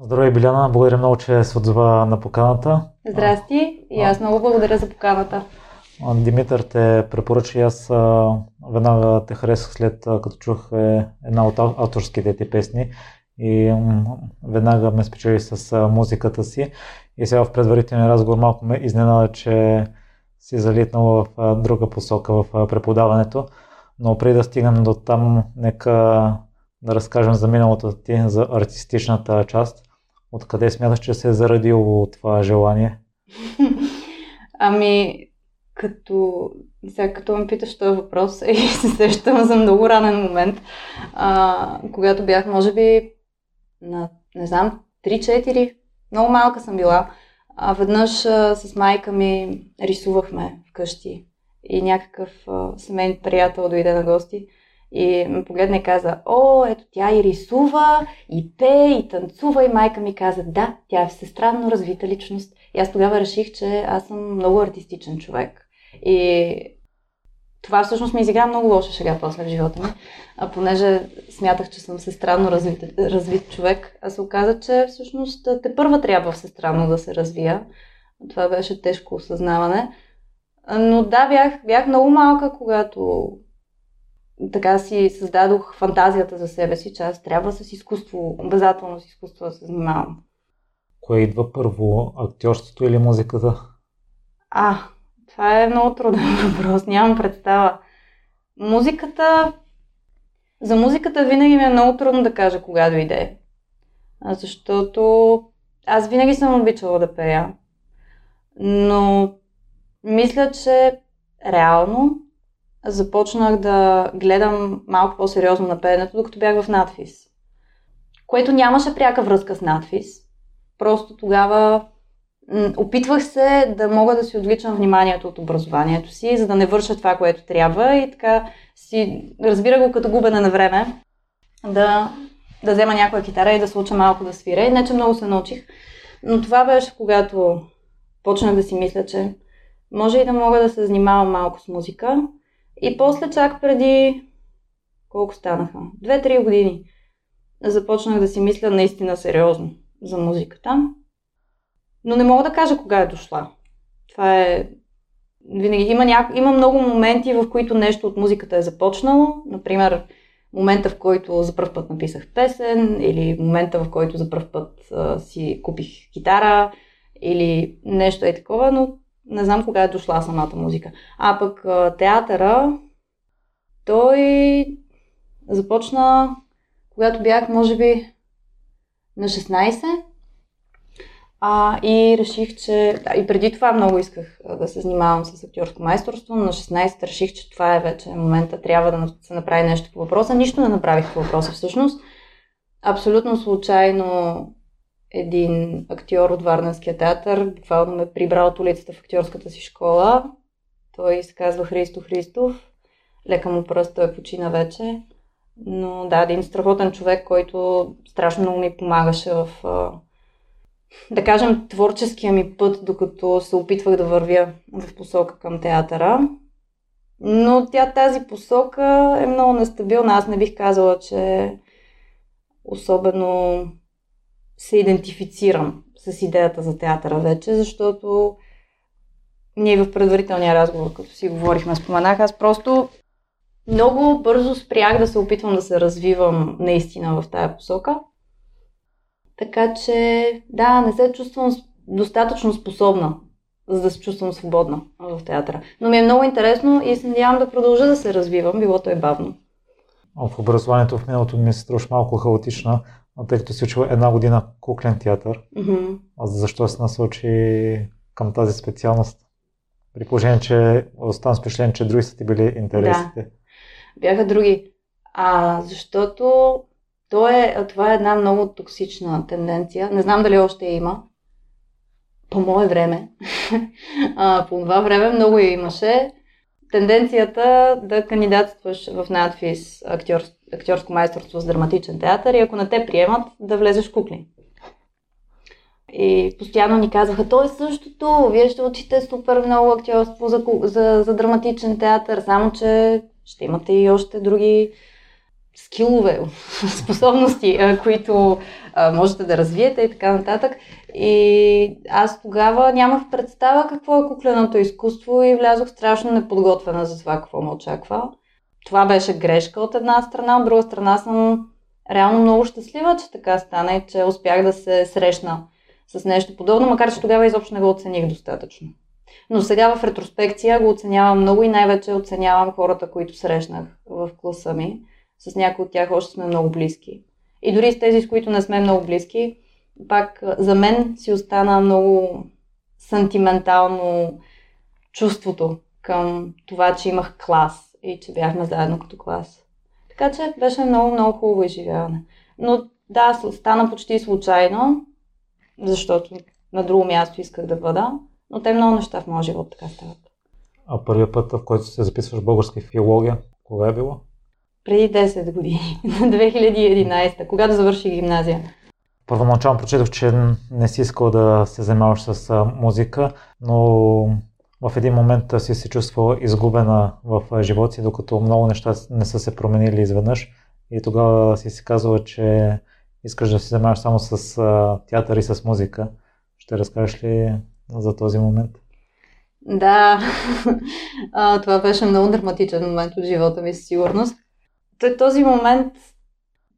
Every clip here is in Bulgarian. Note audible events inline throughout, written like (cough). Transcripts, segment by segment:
Здравей, Биляна. Благодаря много, че се отзова на поканата. Здрасти и аз много благодаря за поканата. Димитър те препоръча и аз веднага те харесах след като чух е, една от авторските ти песни и веднага ме спечели с музиката си. И сега в предварителния разговор малко ме изненада, че си залитнал в друга посока в преподаването. Но преди да стигнем до там, нека да разкажем за миналото ти, за артистичната част. Откъде смяташ, че се е зародило това желание? (laughs) ами, като, сега като ме питаш този въпрос (laughs) и се сещам за много ранен момент, а, когато бях, може би, на, не знам, 3-4, много малка съм била. А веднъж а, с майка ми рисувахме вкъщи и някакъв а, семейен приятел дойде на гости и ме погледна и каза, о, ето тя и рисува, и пее, и танцува. И майка ми каза, да, тя е всестранно развита личност. И аз тогава реших, че аз съм много артистичен човек. И това всъщност ми изигра много лоша шега после в живота ми. А понеже смятах, че съм всестранно развит, развит човек, а се оказа, че всъщност те първа трябва всестранно да се развия. Това беше тежко осъзнаване. Но да, бях, бях много малка, когато така си създадох фантазията за себе си, че аз трябва с изкуство, обязателно с изкуство да се занимавам. Кое идва първо, актьорството или музиката? А, това е много труден (laughs) въпрос, нямам представа. Музиката... За музиката винаги ми е много трудно да кажа кога дойде. Защото аз винаги съм обичала да пея. Но мисля, че реално започнах да гледам малко по-сериозно на пеенето, докато бях в надфис. Което нямаше пряка връзка с надфис. Просто тогава опитвах се да мога да си отвличам вниманието от образованието си, за да не върша това, което трябва и така си разбира го като губене на време да, да взема някоя китара и да се уча малко да свира. И не, че много се научих. Но това беше когато почнах да си мисля, че може и да мога да се занимавам малко с музика и после чак преди колко станаха? Две-три години започнах да си мисля наистина сериозно за музиката. Но не мога да кажа кога е дошла. Това е... Винаги има, ня... има много моменти, в които нещо от музиката е започнало. Например, момента, в който за първ път написах песен, или момента, в който за първ път а, си купих китара, или нещо е такова, но не знам кога е дошла самата музика. А пък театъра, той започна, когато бях, може би, на 16. А, и реших, че... Да, и преди това много исках да се занимавам с актьорско майсторство, но на 16 реших, че това е вече момента, трябва да се направи нещо по въпроса. Нищо не направих по въпроса всъщност. Абсолютно случайно един актьор от Варненския театър, буквално ме прибрал от улицата в актьорската си школа. Той се казва Христо Христов. Лека му пръст, той почина вече. Но да, един страхотен човек, който страшно много ми помагаше в, да кажем, творческия ми път, докато се опитвах да вървя в посока към театъра. Но тя тази посока е много нестабилна. Аз не бих казала, че особено се идентифицирам с идеята за театъра вече, защото ние в предварителния разговор, като си говорихме, споменах, аз просто много бързо спрях да се опитвам да се развивам наистина в тая посока. Така че, да, не се чувствам достатъчно способна, за да се чувствам свободна в театъра. Но ми е много интересно и се надявам да продължа да се развивам, било то е бавно. В образованието в миналото ми се струваш малко хаотична, тъй като си учила една година куклен театър. Mm-hmm. А защо се насочи към тази специалност? При положение, че оставам с впечатление, че други са ти били интересите. Да. Бяха други. А, защото то е, това е една много токсична тенденция. Не знам дали още има. По мое време. (laughs) а, по това време много я имаше. Тенденцията да кандидатстваш в надфис актьорство актьорско майсторство с драматичен театър и ако не те приемат, да влезеш в кукли. И постоянно ни казваха, то е същото, вие ще учите супер много актьорство за, за, за драматичен театър, само че ще имате и още други скилове, (laughs) способности, които можете да развиете и така нататък. И аз тогава нямах представа какво е кукленото изкуство и влязох страшно неподготвена за това какво ме очаква. Това беше грешка от една страна, от друга страна съм реално много щастлива, че така стана и че успях да се срещна с нещо подобно, макар че тогава изобщо не го оцених достатъчно. Но сега в ретроспекция го оценявам много и най-вече оценявам хората, които срещнах в класа ми. С някои от тях още сме много близки. И дори с тези, с които не сме много близки, пак за мен си остана много сантиментално чувството към това, че имах клас и че бяхме заедно като клас. Така че беше много, много хубаво изживяване. Но да, стана почти случайно, защото на друго място исках да бъда, но те много неща в моя живот така стават. А първият път, в който се записваш българска филология, кога е било? Преди 10 години, (laughs) 2011, когато завърших гимназия. Първоначално прочетох, че не си искал да се занимаваш с музика, но в един момент си се чувствала изгубена в живота си, докато много неща не са се променили изведнъж. И тогава си си казала, че искаш да се занимаваш само с театър и с музика. Ще разкажеш ли за този момент? Да, (laughs) а, това беше много драматичен момент от живота ми, със сигурност. Той този момент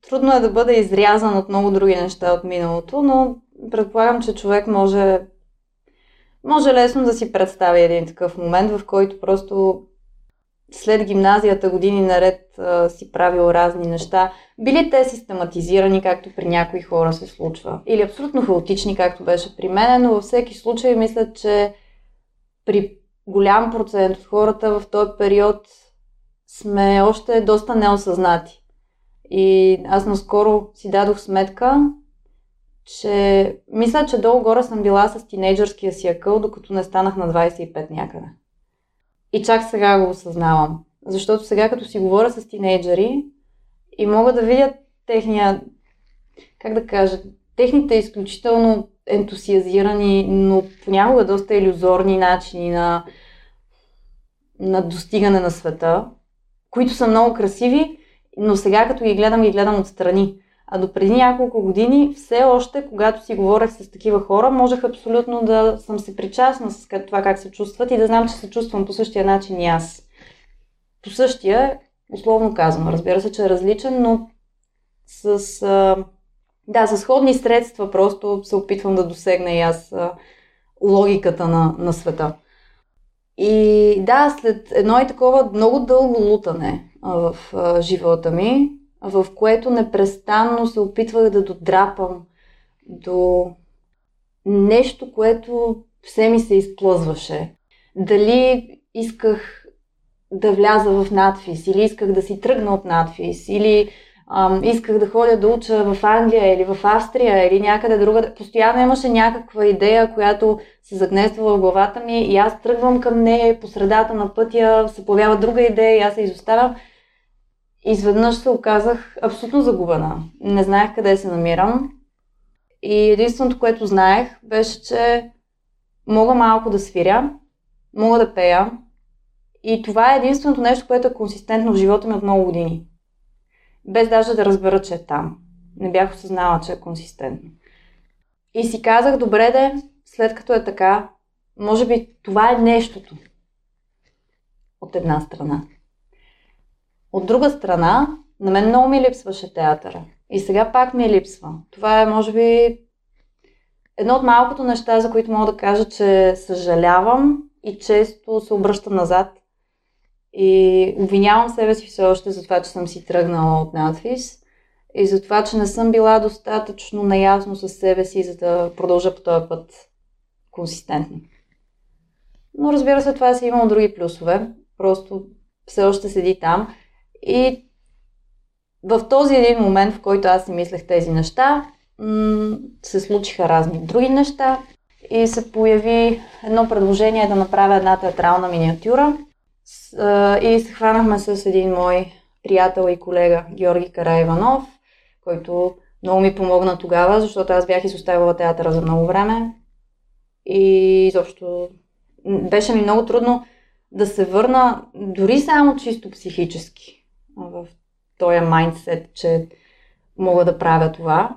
трудно е да бъде изрязан от много други неща от миналото, но предполагам, че човек може, може лесно да си представи един такъв момент, в който просто след гимназията години наред а, си правил разни неща. Били те систематизирани, както при някои хора се случва, или абсолютно хаотични, както беше при мен, но във всеки случай мисля, че при голям процент от хората в този период сме още доста неосъзнати. И аз наскоро си дадох сметка, че мисля, че долу-горе съм била с тинейджърския си акъл, докато не станах на 25 някъде. И чак сега го осъзнавам. Защото сега, като си говоря с тинейджери и мога да видя техния, как да кажа, техните изключително ентусиазирани, но понякога доста иллюзорни начини на, на достигане на света, които са много красиви, но сега като ги гледам, ги гледам отстрани. А до преди няколко години, все още, когато си говорех с такива хора, можех абсолютно да съм се причастна с това как се чувстват и да знам, че се чувствам по същия начин и аз. По същия, условно казвам, разбира се, че е различен, но с, да, с сходни средства просто се опитвам да досегна и аз логиката на, на света. И да, след едно и такова много дълго лутане в живота ми, в което непрестанно се опитвах да додрапам до нещо, което все ми се изплъзваше. Дали исках да вляза в надфис, или исках да си тръгна от надфис, или ам, исках да ходя да уча в Англия или в Австрия или някъде друга. Постоянно имаше някаква идея, която се загнества в главата ми и аз тръгвам към нея по средата на пътя се появява друга идея и аз се изоставям изведнъж се оказах абсолютно загубена. Не знаех къде се намирам. И единственото, което знаех, беше, че мога малко да свиря, мога да пея. И това е единственото нещо, което е консистентно в живота ми от много години. Без даже да разбера, че е там. Не бях осъзнала, че е консистентно. И си казах, добре де, след като е така, може би това е нещото. От една страна. От друга страна, на мен много ми липсваше театъра. И сега пак ми липсва. Това е, може би, едно от малкото неща, за които мога да кажа, че съжалявам и често се обръщам назад. И обвинявам себе си все още за това, че съм си тръгнала от надвис и за това, че не съм била достатъчно наясно с себе си, за да продължа по този път консистентно. Но разбира се, това си имало други плюсове. Просто все още седи там. И в този един момент, в който аз си мислех тези неща, се случиха разни други неща и се появи едно предложение да направя една театрална миниатюра. И се хванахме с един мой приятел и колега Георги Караиванов, който много ми помогна тогава, защото аз бях изоставила театъра за много време. И изобщо беше ми много трудно да се върна дори само чисто психически в този майндсет, че мога да правя това.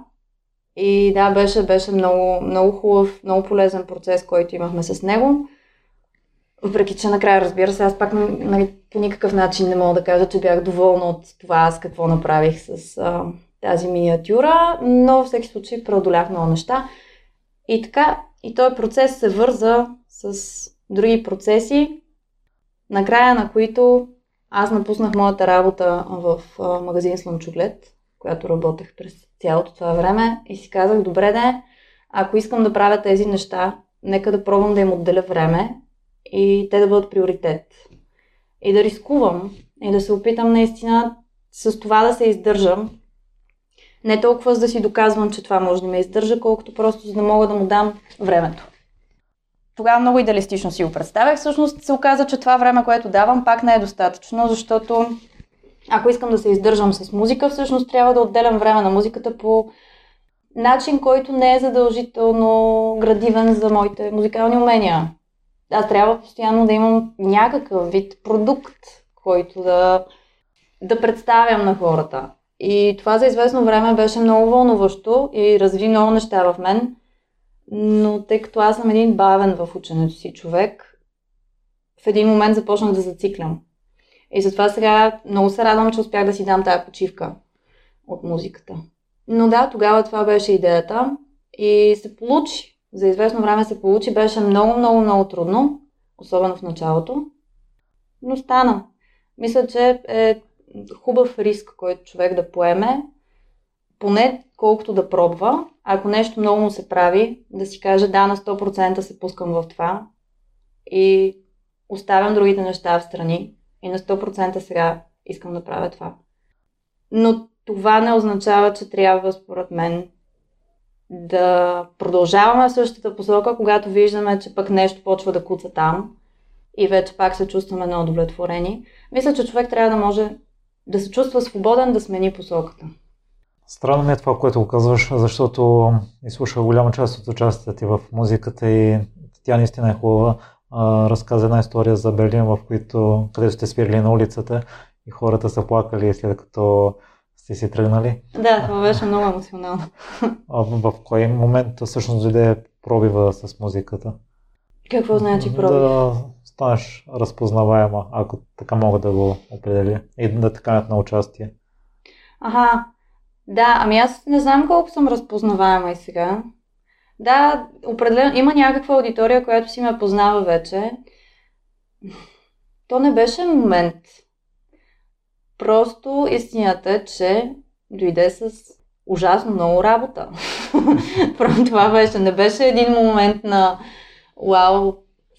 И да, беше, беше много, много хубав, много полезен процес, който имахме с него. Въпреки, че накрая, разбира се, аз пак нали, по никакъв начин не мога да кажа, че бях доволна от това, с какво направих с а, тази миниатюра, но във всеки случай преодолях много неща. И така, и този процес се върза с други процеси, накрая на които аз напуснах моята работа в магазин Слънчоглед, която работех през цялото това време и си казах, добре да ако искам да правя тези неща, нека да пробвам да им отделя време и те да бъдат приоритет. И да рискувам и да се опитам наистина с това да се издържам. Не толкова за да си доказвам, че това може да ме издържа, колкото просто за да мога да му дам времето. Тогава много идеалистично си го представях. Всъщност се оказа, че това време, което давам, пак не е достатъчно, защото ако искам да се издържам с музика, всъщност трябва да отделям време на музиката по начин, който не е задължително градивен за моите музикални умения. Аз трябва постоянно да имам някакъв вид продукт, който да, да представям на хората. И това за известно време беше много вълнуващо и разви много неща в мен. Но тъй като аз съм един бавен в ученето си човек, в един момент започнах да зациклям. И затова сега много се радвам, че успях да си дам тази почивка от музиката. Но да, тогава това беше идеята и се получи. За известно време се получи. Беше много, много, много трудно, особено в началото. Но стана. Мисля, че е хубав риск, който човек да поеме, поне колкото да пробва. Ако нещо много му се прави, да си каже да, на 100% се пускам в това и оставям другите неща в страни и на 100% сега искам да правя това. Но това не означава, че трябва, според мен, да продължаваме същата посока, когато виждаме, че пък нещо почва да куца там и вече пак се чувстваме неудовлетворени. Мисля, че човек трябва да може да се чувства свободен да смени посоката. Странно ми е това, което казваш, защото изслушах голяма част от участията ти в музиката и тя наистина е хубава разказа една история за Берлин, в които, където сте свирили на улицата и хората са плакали след като сте си тръгнали. Да, това беше много емоционално. А в, в кой момент всъщност дойде пробива с музиката? Какво значи пробив? Да станеш разпознаваема, ако така мога да го определя. И да така на участие. Ага, да, ами аз не знам колко съм разпознаваема и сега. Да, определено има някаква аудитория, която си ме познава вече. То не беше момент. Просто истината е, че дойде с ужасно много работа. (laughs) Просто това беше. Не беше един момент на вау,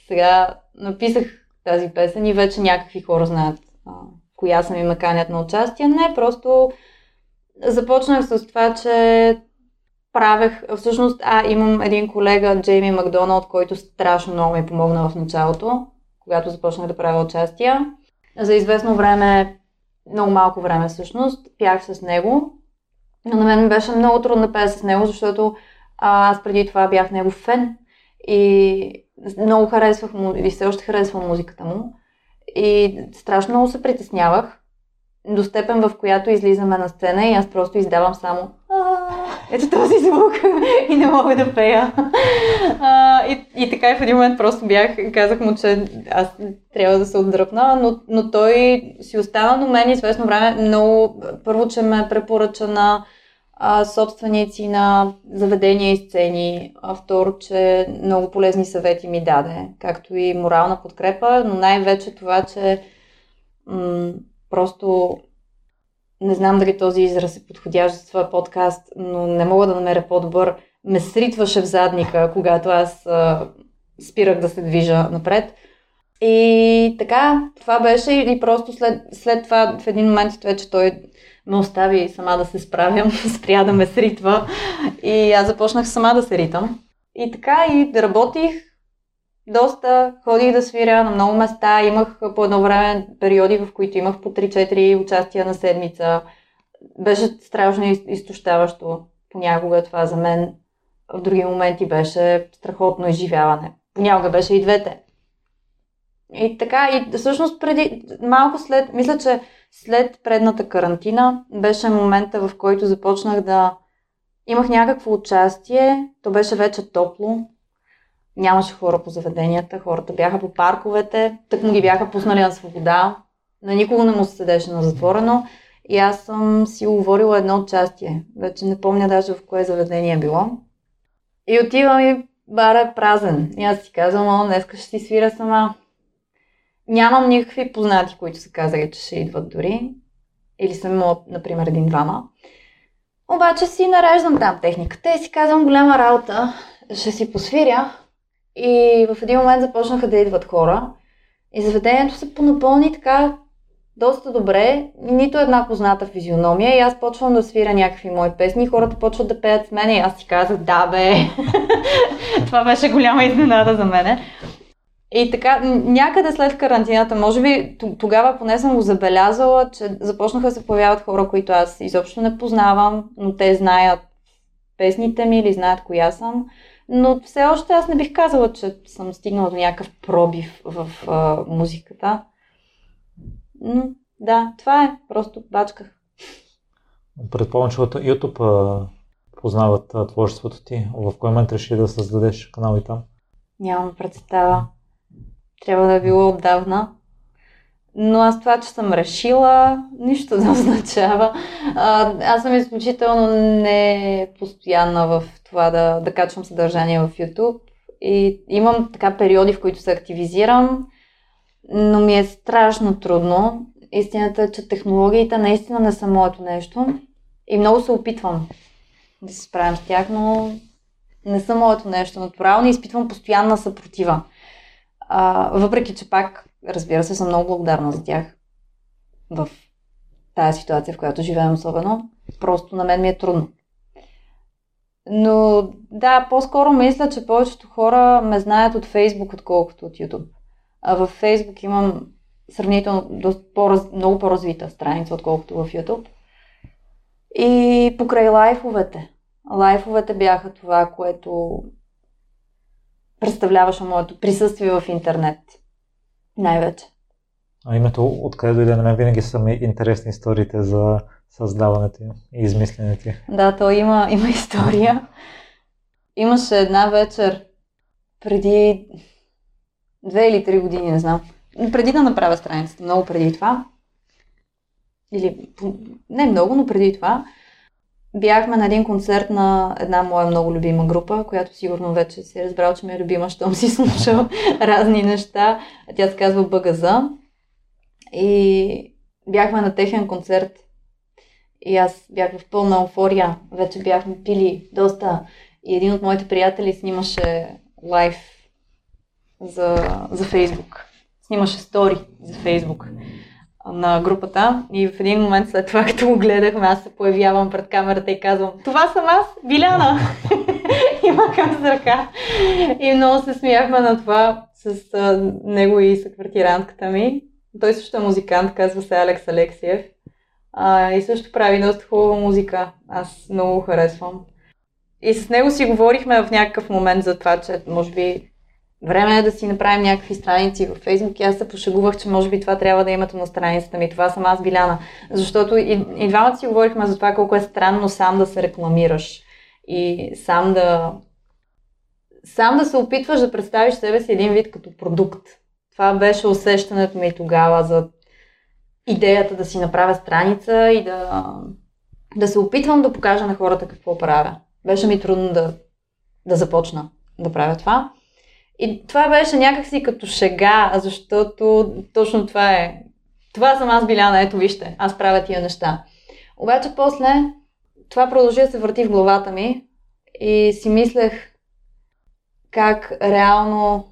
сега написах тази песен и вече някакви хора знаят а, коя съм и ме канят на участие. Не, просто започнах с това, че правех, всъщност, а, имам един колега, Джейми Макдоналд, който страшно много ми помогна в началото, когато започнах да правя участия. За известно време, много малко време всъщност, пях с него. Но на мен беше много трудно да пея с него, защото аз преди това бях негов фен и много харесвах му, и все още харесвам музиката му. И страшно много се притеснявах до степен, в която излизаме на сцена и аз просто издавам само ето този звук (laughs) и не мога да пея. А, и, и така и в един момент просто бях, казах му, че аз трябва да се отдръпна, но, но той си остана до мен известно време много, първо, че ме препоръча на а, собственици на заведения и сцени, а второ, че много полезни съвети ми даде, както и морална подкрепа, но най-вече това, че м- просто не знам дали този израз е подходящ за това подкаст, но не мога да намеря по-добър, ме сритваше в задника, когато аз а, спирах да се движа напред. И така, това беше и просто след, след това в един момент вече той ме остави сама да се справям, (laughs) спря да ме сритва и аз започнах сама да се ритам. И така и работих доста, ходих да свиря на много места, имах по едно време периоди, в които имах по 3-4 участия на седмица. Беше страшно изтощаващо понякога това за мен. В други моменти беше страхотно изживяване. Понякога беше и двете. И така, и всъщност преди, малко след, мисля, че след предната карантина беше момента, в който започнах да имах някакво участие. То беше вече топло. Нямаше хора по заведенията, хората бяха по парковете, тък му ги бяха пуснали на свобода. На никого не му се седеше на затворено. И аз съм си говорила едно участие. Вече не помня даже в кое заведение е било. И отивам и бара е празен. И аз си казвам, о, днес ще си свира сама. Нямам никакви познати, които са казали, че ще идват дори. Или съм имала, например, един-двама. Обаче си нареждам там техниката и си казвам голяма работа. Ще си посвиря. И в един момент започнаха да идват хора. И заведението се понапълни така доста добре, нито една позната физиономия и аз почвам да свиря някакви мои песни и хората почват да пеят с мен и аз си казах, да бе, (laughs) това беше голяма изненада за мене. И така, някъде след карантината, може би тогава поне съм го забелязала, че започнаха да се появяват хора, които аз изобщо не познавам, но те знаят песните ми или знаят коя съм. Но все още аз не бих казала, че съм стигнала до някакъв пробив в а, музиката. Но, да, това е. Просто бачках. Предполагам, че от YouTube а, познават а, творчеството ти. В кой момент реши да създадеш канал и там? Нямам представа. Трябва да е било отдавна. Но аз това, че съм решила, нищо не означава. А, аз съм изключително не постоянна в това да, да качвам съдържание в YouTube. И имам така периоди, в които се активизирам но ми е страшно трудно. Истината е, че технологиите наистина не са моето нещо и много се опитвам да се справям с тях, но не са моето нещо. Натурално изпитвам постоянна съпротива. А, въпреки, че пак, разбира се, съм много благодарна за тях в тази ситуация, в която живеем особено. Просто на мен ми е трудно. Но да, по-скоро мисля, че повечето хора ме знаят от Фейсбук, отколкото от YouTube. А във Facebook имам сравнително доста по много по-развита страница, отколкото в YouTube. И покрай лайфовете. Лайфовете бяха това, което представляваше моето присъствие в интернет. Най-вече. А името откъде дойде на мен винаги са ми интересни историите за създаването и измисленето. Да, то има, има история. Имаше една вечер преди две или три години, не знам. Преди да направя страницата, много преди това, или не много, но преди това, бяхме на един концерт на една моя много любима група, която сигурно вече си е разбрал, че ми е любима, щом си слушал (laughs) разни неща. Тя се казва Бъгаза. И бяхме на техен концерт. И аз бях в пълна еуфория. Вече бяхме пили доста. И един от моите приятели снимаше лайв за, за Фейсбук. Снимаше стори за Фейсбук на групата и в един момент след това, (laughs) като го гледахме, аз се появявам пред камерата и казвам Това съм аз, Биляна! (laughs) и махам с ръка. И много се смяхме на това с а, него и съквартирантката ми. Той също е музикант, казва се Алекс Алексиев. А, и също прави доста хубава музика. Аз много харесвам. И с него си говорихме в някакъв момент за това, че може би Време е да си направим някакви страници във Фейсбук и аз се пошегувах, че може би това трябва да имате на страницата ми. Това съм аз, Биляна. Защото и, и двамата си говорихме за това колко е странно сам да се рекламираш и сам да сам да се опитваш да представиш себе си един вид като продукт. Това беше усещането ми тогава за идеята да си направя страница и да, да се опитвам да покажа на хората какво правя. Беше ми трудно да, да започна да правя това. И това беше някакси като шега, защото точно това е. Това съм аз, Биляна, ето вижте, аз правя тия неща. Обаче после това продължи да се върти в главата ми и си мислех как реално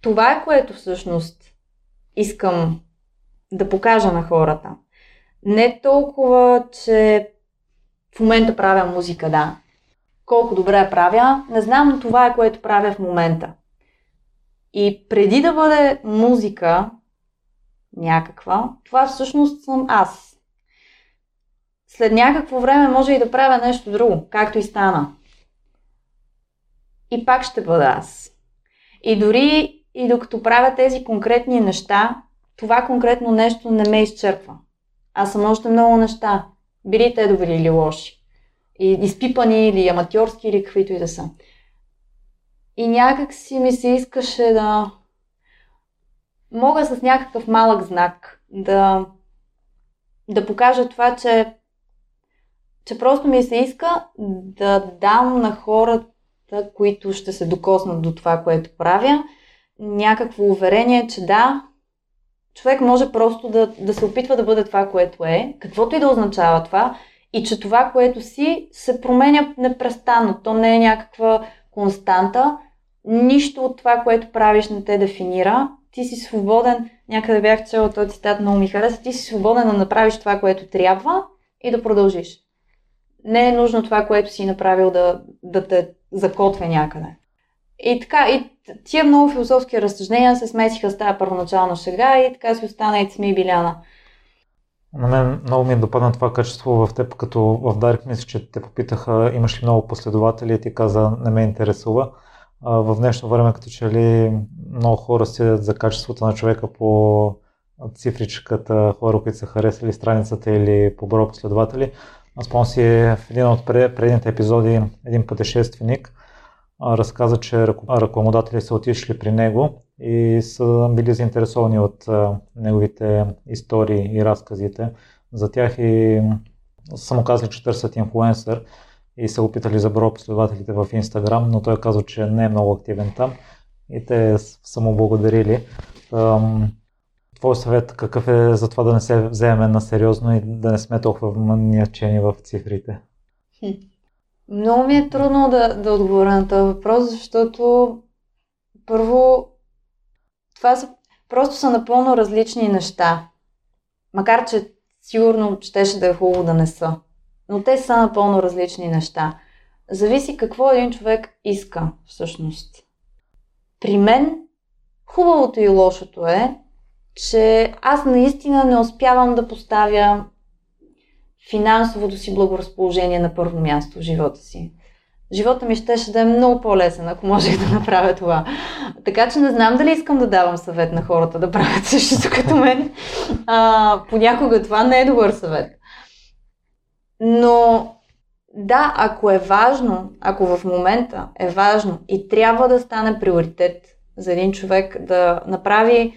това е което всъщност искам да покажа на хората. Не толкова, че в момента правя музика, да колко добре правя. Не знам, но това е което правя в момента. И преди да бъде музика някаква, това всъщност съм аз. След някакво време може и да правя нещо друго, както и стана. И пак ще бъда аз. И дори и докато правя тези конкретни неща, това конкретно нещо не ме изчерпва. Аз съм още много неща. Били те добри или лоши. И изпипани или аматьорски или каквито и да са. И някак си ми се искаше да мога с някакъв малък знак да, да покажа това, че, че просто ми се иска да дам на хората, които ще се докоснат до това, което правя, някакво уверение, че да, човек може просто да, да се опитва да бъде това, което е, каквото и да означава това, и че това, което си, се променя непрестанно. То не е някаква константа. Нищо от това, което правиш, не те дефинира. Ти си свободен, някъде бях чела този цитат, много ми хареса, ти си свободен да направиш това, което трябва и да продължиш. Не е нужно това, което си направил да, да те закотвя някъде. И така, и тия много философски разсъждения се смесиха с тази първоначална шега и така си остана и Цми Биляна. На мен много ми е допадна това качество в теб, като в Дарик мисля, че те попитаха имаш ли много последователи и ти каза не ме интересува. В днешно време като че ли много хора седят за качеството на човека по цифричката, хора, които са харесали страницата или по броя последователи. Аз спомням си в един от предните епизоди един пътешественик разказа, че рекламодатели са отишли при него и са били заинтересовани от неговите истории и разказите за тях и са му казали, че търсят инфлуенсър и са опитали за броя последователите в Инстаграм, но той казва, че не е много активен там и те са му благодарили. Твой съвет какъв е за това да не се вземем на сериозно и да не сме толкова маниачени в цифрите? Много ми е трудно да, да отговоря на този въпрос, защото първо това са, просто са напълно различни неща. Макар, че сигурно щеше да е хубаво да не са. Но те са напълно различни неща. Зависи какво един човек иска всъщност. При мен хубавото и лошото е, че аз наистина не успявам да поставя финансовото си благоразположение на първо място в живота си. Живота ми щеше да е много по-лесен, ако можех да направя това. Така че не знам дали искам да давам съвет на хората да правят същото като мен. А, понякога това не е добър съвет. Но да, ако е важно, ако в момента е важно и трябва да стане приоритет за един човек да направи,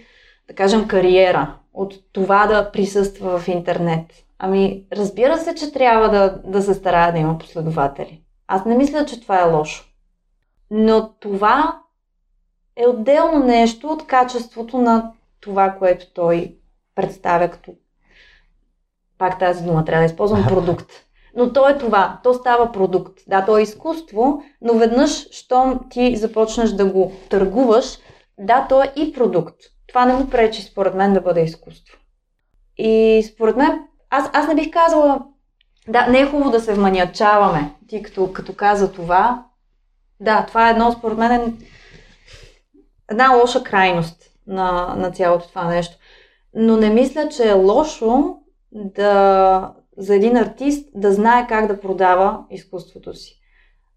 да кажем, кариера от това да присъства в интернет. Ами, разбира се, че трябва да, да се старая да има последователи. Аз не мисля, че това е лошо. Но това е отделно нещо от качеството на това, което той представя като пак тази дума трябва да използвам продукт. Но то е това. То става продукт. Да, то е изкуство, но веднъж, щом ти започнеш да го търгуваш, да, то е и продукт. Това не му пречи, според мен, да бъде изкуство. И според мен, аз, аз не бих казала, да, не е хубаво да се вманячаваме. Ти като, като каза това, да, това е едно, според мен, е една лоша крайност на, на цялото това нещо. Но не мисля, че е лошо да, за един артист да знае как да продава изкуството си.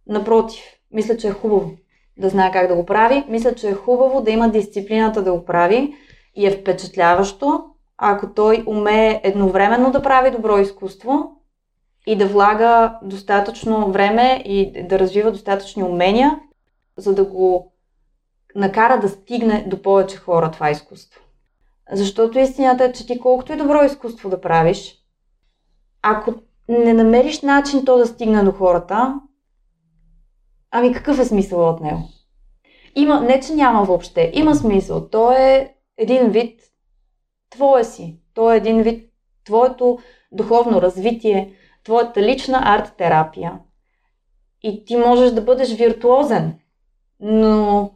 Напротив, мисля, че е хубаво да знае как да го прави. Мисля, че е хубаво да има дисциплината да го прави и е впечатляващо, ако той умее едновременно да прави добро изкуство и да влага достатъчно време и да развива достатъчни умения, за да го накара да стигне до повече хора това изкуство. Защото истината е, че ти колкото и добро изкуство да правиш, ако не намериш начин то да стигне до хората, ами какъв е смисъл от него? Има, не, че няма въобще, има смисъл. То е един вид твое си. То е един вид твоето духовно развитие, твоята лична арт-терапия. И ти можеш да бъдеш виртуозен, но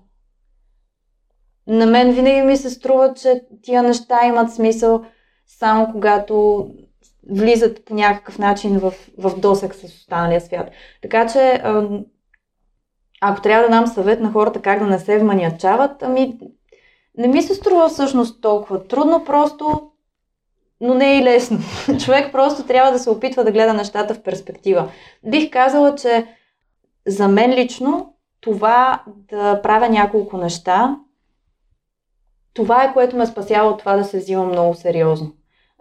на мен винаги ми се струва, че тия неща имат смисъл само когато влизат по някакъв начин в, в досек с останалия свят. Така че, ако трябва да дам съвет на хората как да не се вманячават, ами не ми се струва всъщност толкова трудно, просто но не е и лесно. (laughs) Човек просто трябва да се опитва да гледа нещата в перспектива. Бих казала, че за мен лично това да правя няколко неща, това е което ме спасява от това да се взимам много сериозно.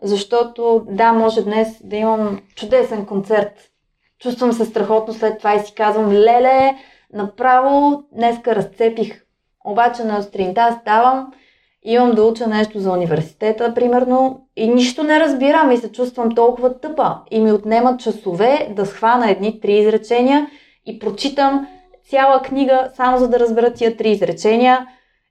Защото да, може днес да имам чудесен концерт. Чувствам се страхотно след това и си казвам, леле, направо днеска разцепих. Обаче на сутринта ставам, имам да уча нещо за университета, примерно, и нищо не разбирам и се чувствам толкова тъпа. И ми отнемат часове да схвана едни три изречения и прочитам цяла книга, само за да разбера тия три изречения.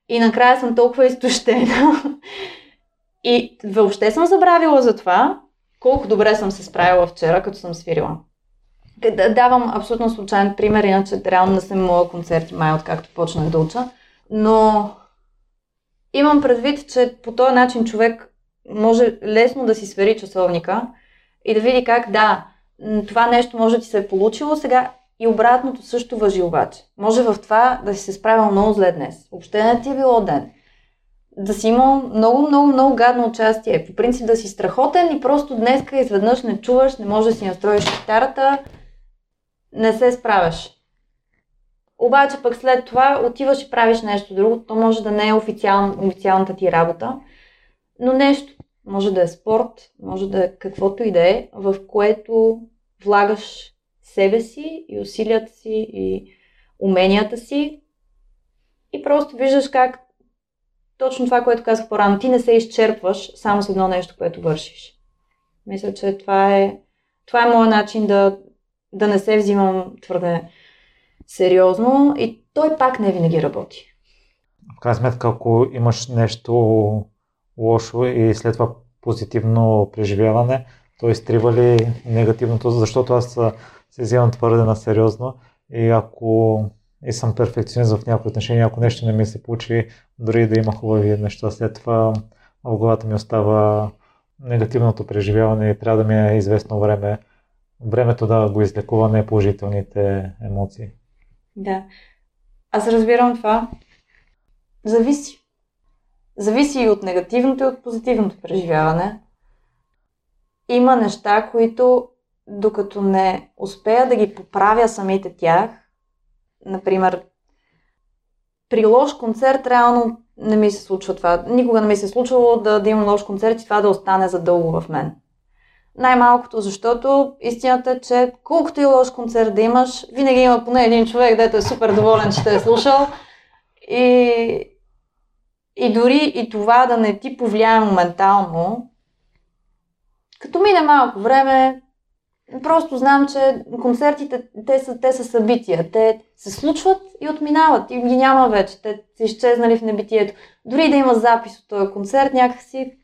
И накрая съм толкова изтощена. (laughs) И въобще съм забравила за това, колко добре съм се справила вчера, като съм свирила. Давам абсолютно случайен пример, иначе реално не съм имала концерти май, откакто почнах да уча. Но имам предвид, че по този начин човек може лесно да си свери часовника и да види как да, това нещо може да ти се е получило, сега и обратното също въжи обаче. Може в това да си се справил много зле днес. Въобще не ти е било ден. Да си имал много, много, много гадно участие. По принцип да си страхотен и просто днеска изведнъж не чуваш, не можеш да си настроиш китарата, не се справяш. Обаче пък след това отиваш и правиш нещо друго. То може да не е официал, официалната ти работа, но нещо. Може да е спорт, може да е каквото и да е, в което влагаш себе си и усилията си и уменията си и просто виждаш как точно това, което казах по-рано, ти не се изчерпваш само с едно нещо, което вършиш. Мисля, че това е, това е моят начин да, да не се взимам твърде сериозно и той пак не винаги работи. В крайна сметка, ако имаш нещо лошо и след това позитивно преживяване, то изтрива ли негативното, защото аз се вземам твърде на сериозно и ако и съм перфекционист в някои отношения, ако нещо не ми се получи, дори да има хубави неща, след това в главата ми остава негативното преживяване и трябва да ми е известно време, времето да го излекува неположителните емоции. Да. Аз разбирам това. Зависи. Зависи и от негативното и от позитивното преживяване. Има неща, които докато не успея да ги поправя самите тях, например, при лош концерт реално не ми се случва това. Никога не ми се е случвало да, да имам лош концерт и това да остане задълго в мен. Най-малкото, защото истината е, че колкото и лош концерт да имаш, винаги има поне един човек, дето е супер доволен, че те е слушал. И, и дори и това да не ти повлияе моментално, като мине малко време, просто знам, че концертите, те са, те са събития. Те се случват и отминават. И ги няма вече. Те са изчезнали в небитието. Дори да има запис от този концерт, някакси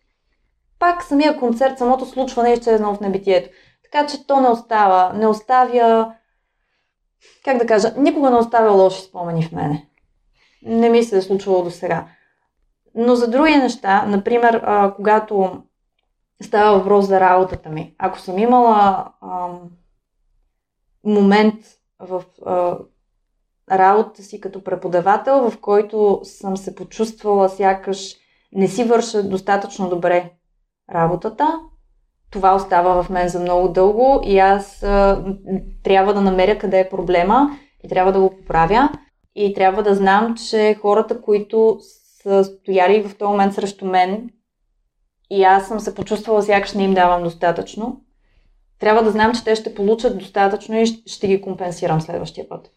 пак самия концерт, самото случване е изчезнало в небитието. Така че то не остава. Не оставя... Как да кажа? Никога не оставя лоши спомени в мене. Не ми се е случвало до сега. Но за други неща, например, когато става въпрос за работата ми. Ако съм имала а, момент в а, работата си като преподавател, в който съм се почувствала сякаш не си върша достатъчно добре работата, това остава в мен за много дълго и аз а, трябва да намеря къде е проблема и трябва да го поправя. И трябва да знам, че хората, които са стояли в този момент срещу мен и аз съм се почувствала сякаш не им давам достатъчно, трябва да знам, че те ще получат достатъчно и ще ги компенсирам следващия път.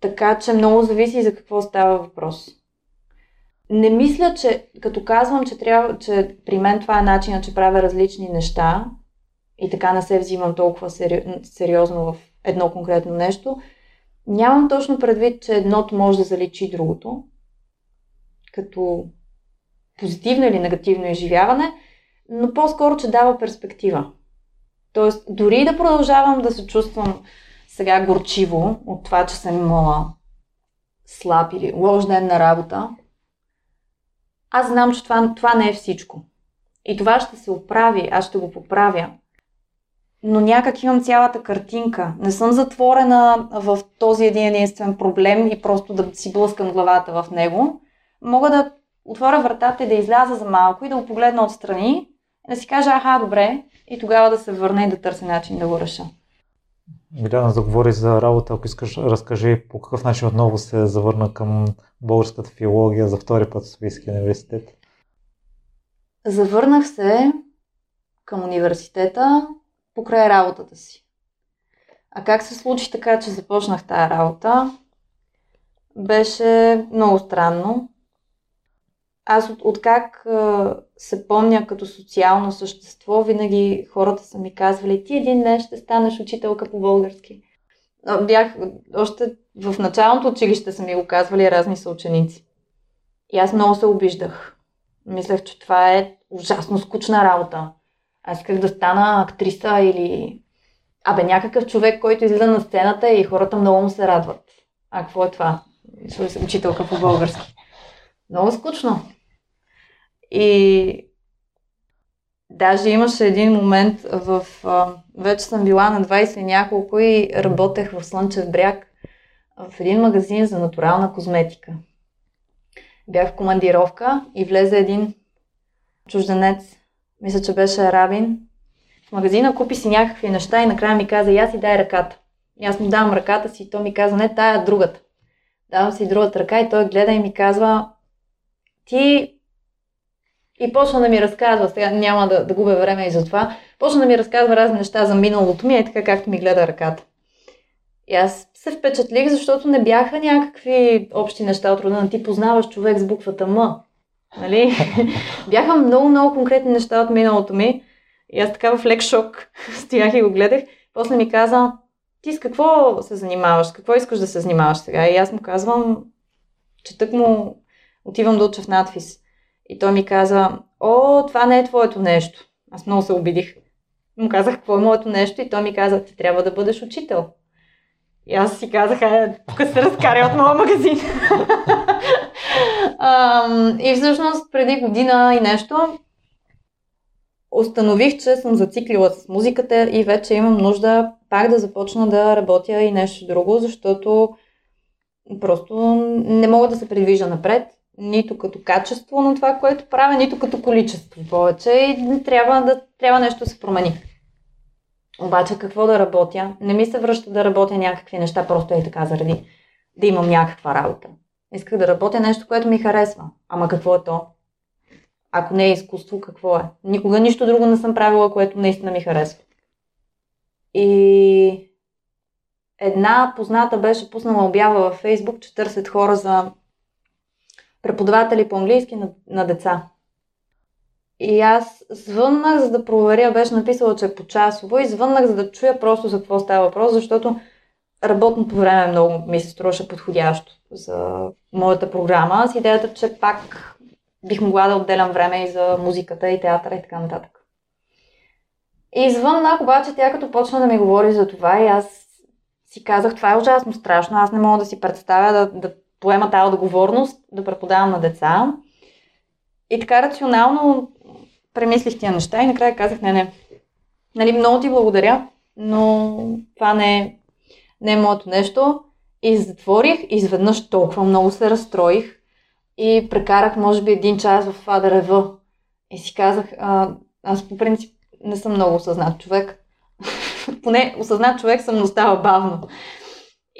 Така че много зависи за какво става въпрос. Не мисля, че като казвам, че, трябва, че при мен това е начинът, че правя различни неща и така не се взимам толкова сери... сериозно в едно конкретно нещо, нямам точно предвид, че едното може да заличи другото, като позитивно или негативно изживяване, но по-скоро, че дава перспектива. Тоест, дори да продължавам да се чувствам сега горчиво от това, че съм имала слаб или лош ден на работа, аз знам, че това, това не е всичко. И това ще се оправи, аз ще го поправя. Но някак имам цялата картинка. Не съм затворена в този един единствен проблем и просто да си блъскам главата в него. Мога да отворя вратата и да изляза за малко и да го погледна отстрани и да си кажа, аха, добре, и тогава да се върна и да търся начин да го реша. Миляна заговори за работа, ако искаш, разкажи по какъв начин отново се завърна към българската филология за втори път в Софийския университет. Завърнах се към университета покрай работата си. А как се случи така, че започнах тая работа? Беше много странно. Аз от, от как се помня като социално същество, винаги хората са ми казвали, ти един ден ще станеш учителка по български. Бях, още в началното училище са ми го казвали разни съученици. И аз много се обиждах. Мислех, че това е ужасно скучна работа. Аз исках да стана актриса или... Абе, някакъв човек, който излиза на сцената и хората много му се радват. А какво е това? Учителка по български. Много скучно. И даже имаше един момент в... Вече съм била на 20 и няколко и работех в Слънчев бряг в един магазин за натурална козметика. Бях в командировка и влезе един чужденец, мисля, че беше арабин, в магазина купи си някакви неща и накрая ми каза, я си дай ръката. И аз му давам ръката си и той ми каза, не, тая другата. Давам си другата ръка и той гледа и ми казва, ти и почна да ми разказва, сега няма да, да губя време и за това, почна да ми разказва разни неща за миналото ми, е така както ми гледа ръката. И аз се впечатлих, защото не бяха някакви общи неща от рода на ти познаваш човек с буквата М. Нали? (laughs) бяха много, много конкретни неща от миналото ми. И аз така в лек шок (laughs) стоях и го гледах. После ми каза, ти с какво се занимаваш? С какво искаш да се занимаваш сега? И аз му казвам, че тък му отивам да уча в надфис. И той ми каза, о, това не е твоето нещо. Аз много се обидих. Му казах, какво е моето нещо и той ми каза, ти трябва да бъдеш учител. И аз си казах, е, тук се разкаря от моя магазин. (laughs) и всъщност преди година и нещо установих, че съм зациклила с музиката и вече имам нужда пак да започна да работя и нещо друго, защото просто не мога да се придвижа напред, нито като качество на това, което правя, нито като количество повече и трябва, да, трябва нещо да се промени. Обаче какво да работя? Не ми се връща да работя някакви неща, просто е така заради да имам някаква работа. Исках да работя нещо, което ми харесва. Ама какво е то? Ако не е изкуство, какво е? Никога нищо друго не съм правила, което наистина ми харесва. И една позната беше пуснала обява във Фейсбук, че търсят хора за преподаватели по английски на, на деца. И аз звъннах, за да проверя, беше написала, че е по часово и звъннах, за да чуя просто за какво става въпрос, защото работното време много ми се струваше подходящо за моята програма с идеята, че пак бих могла да отделям време и за музиката и театъра и така нататък. И извъннах, обаче тя като почна да ми говори за това и аз си казах, това е ужасно страшно, аз не мога да си представя да, да поема тази отговорност, да преподавам на деца. И така рационално премислих тия неща и накрая казах, не, не, нали, много ти благодаря, но това не не е моето нещо. И затворих изведнъж толкова много се разстроих и прекарах може би един час в това да рева. И си казах, а, аз по принцип не съм много осъзнат човек. (laughs) Поне осъзнат човек съм, но става бавно.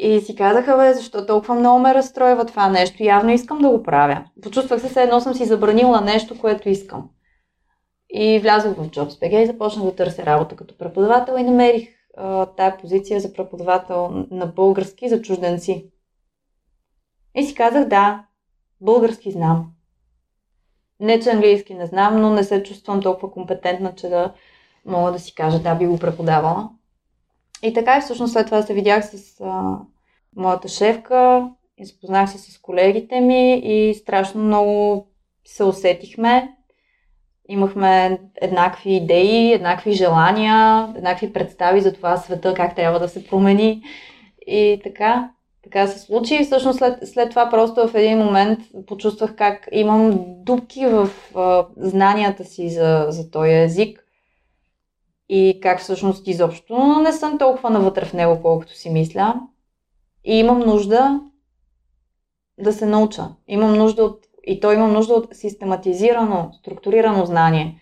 И си казаха, бе, защо толкова много ме разстройва това нещо? Явно искам да го правя. Почувствах се, все едно съм си забранила нещо, което искам. И влязох в JobsBG и започнах да търся работа като преподавател и намерих а, тая позиция за преподавател на български за чужденци. И си казах, да, български знам. Не, че английски не знам, но не се чувствам толкова компетентна, че да мога да си кажа, да, би го преподавала. И така и всъщност след това се видях с а, моята шефка, изпознах се с колегите ми и страшно много се усетихме имахме еднакви идеи, еднакви желания, еднакви представи за това света, как трябва да се промени. И така, така се случи. И всъщност след, след това просто в един момент почувствах как имам дупки в а, знанията си за, за този език и как всъщност изобщо не съм толкова навътре в него, колкото си мисля. И имам нужда да се науча. Имам нужда от и то имам нужда от систематизирано, структурирано знание.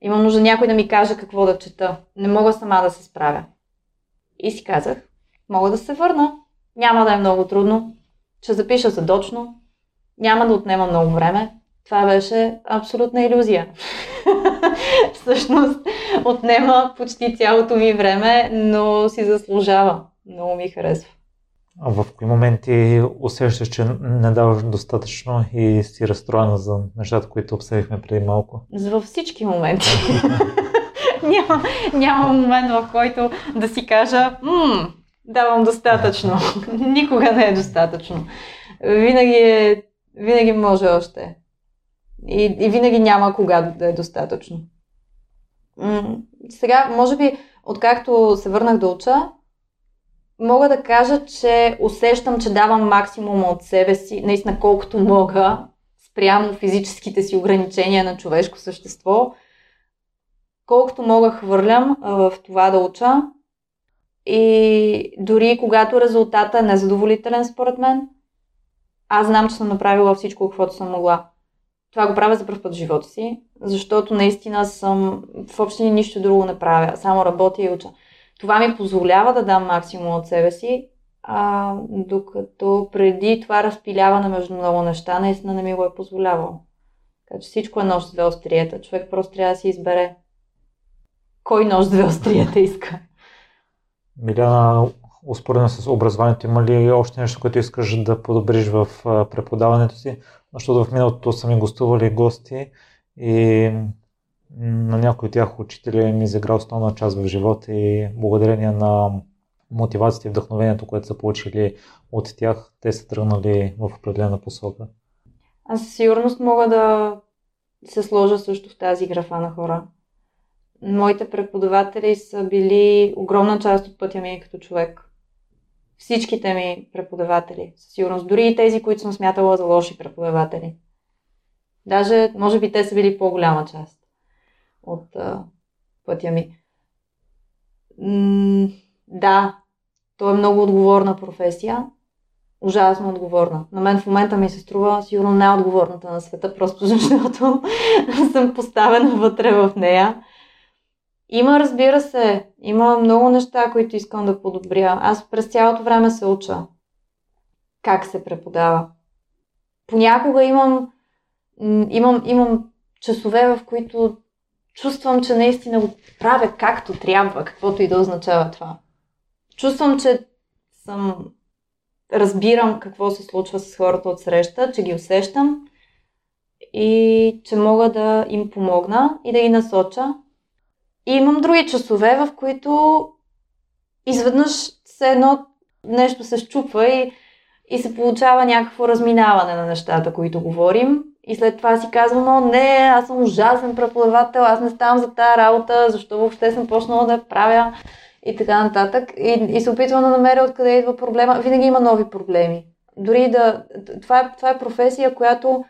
Имам нужда някой да ми каже какво да чета. Не мога сама да се справя. И си казах, мога да се върна. Няма да е много трудно. Ще запиша задочно. Няма да отнема много време. Това беше абсолютна иллюзия. (laughs) Всъщност отнема почти цялото ми време, но си заслужава. Много ми харесва. А в кои моменти усещаш, че не даваш достатъчно и си разстроена за нещата, които обсъдихме преди малко? Във всички моменти. (laughs) няма, няма момент, в който да си кажа, М, давам достатъчно. (laughs) Никога не е достатъчно. Винаги, е, винаги може още. И, и винаги няма кога да е достатъчно. М- сега, може би, откакто се върнах да уча, мога да кажа, че усещам, че давам максимум от себе си, наистина колкото мога, спрямо физическите си ограничения на човешко същество. Колкото мога хвърлям в това да уча. И дори когато резултата е незадоволителен според мен, аз знам, че съм направила всичко, каквото съм могла. Това го правя за първ път в живота си, защото наистина съм въобще нищо друго не правя, само работя и уча. Това ми позволява да дам максимум от себе си, а, докато преди това разпиляване между много неща, наистина не ми го е позволявало. Така че всичко е нож с две острията. Човек просто трябва да си избере кой нож с две острията иска. Миляна, успоредно с образованието, има ли още нещо, което искаш да подобриш в преподаването си? Защото в миналото са ми гостували гости и на някои от тях учители ми изигра основна част в живота и благодарение на мотивацията и вдъхновението, което са получили от тях, те са тръгнали в определена посока. Аз със сигурност мога да се сложа също в тази графа на хора. Моите преподаватели са били огромна част от пътя ми като човек. Всичките ми преподаватели, със сигурност. Дори и тези, които съм смятала за лоши преподаватели. Даже, може би, те са били по-голяма част от а, пътя ми. М- да, то е много отговорна професия. Ужасно отговорна. На мен в момента ми се струва сигурно най-отговорната на света, просто (laughs) защото съм поставена вътре в нея. Има, разбира се, има много неща, които искам да подобря. Аз през цялото време се уча как се преподава. Понякога имам, имам, имам часове, в които чувствам, че наистина го правя както трябва, каквото и да означава това. Чувствам, че съм разбирам какво се случва с хората от среща, че ги усещам и че мога да им помогна и да ги насоча. И имам други часове, в които изведнъж се едно нещо се щупва и, и се получава някакво разминаване на нещата, които говорим. И след това си казвам, о не, аз съм ужасен преподавател, аз не ставам за тази работа, защо въобще съм почнала да я правя и така нататък. И, и се опитвам да намеря откъде идва проблема. Винаги има нови проблеми. Дори да... Това е, това е професия, която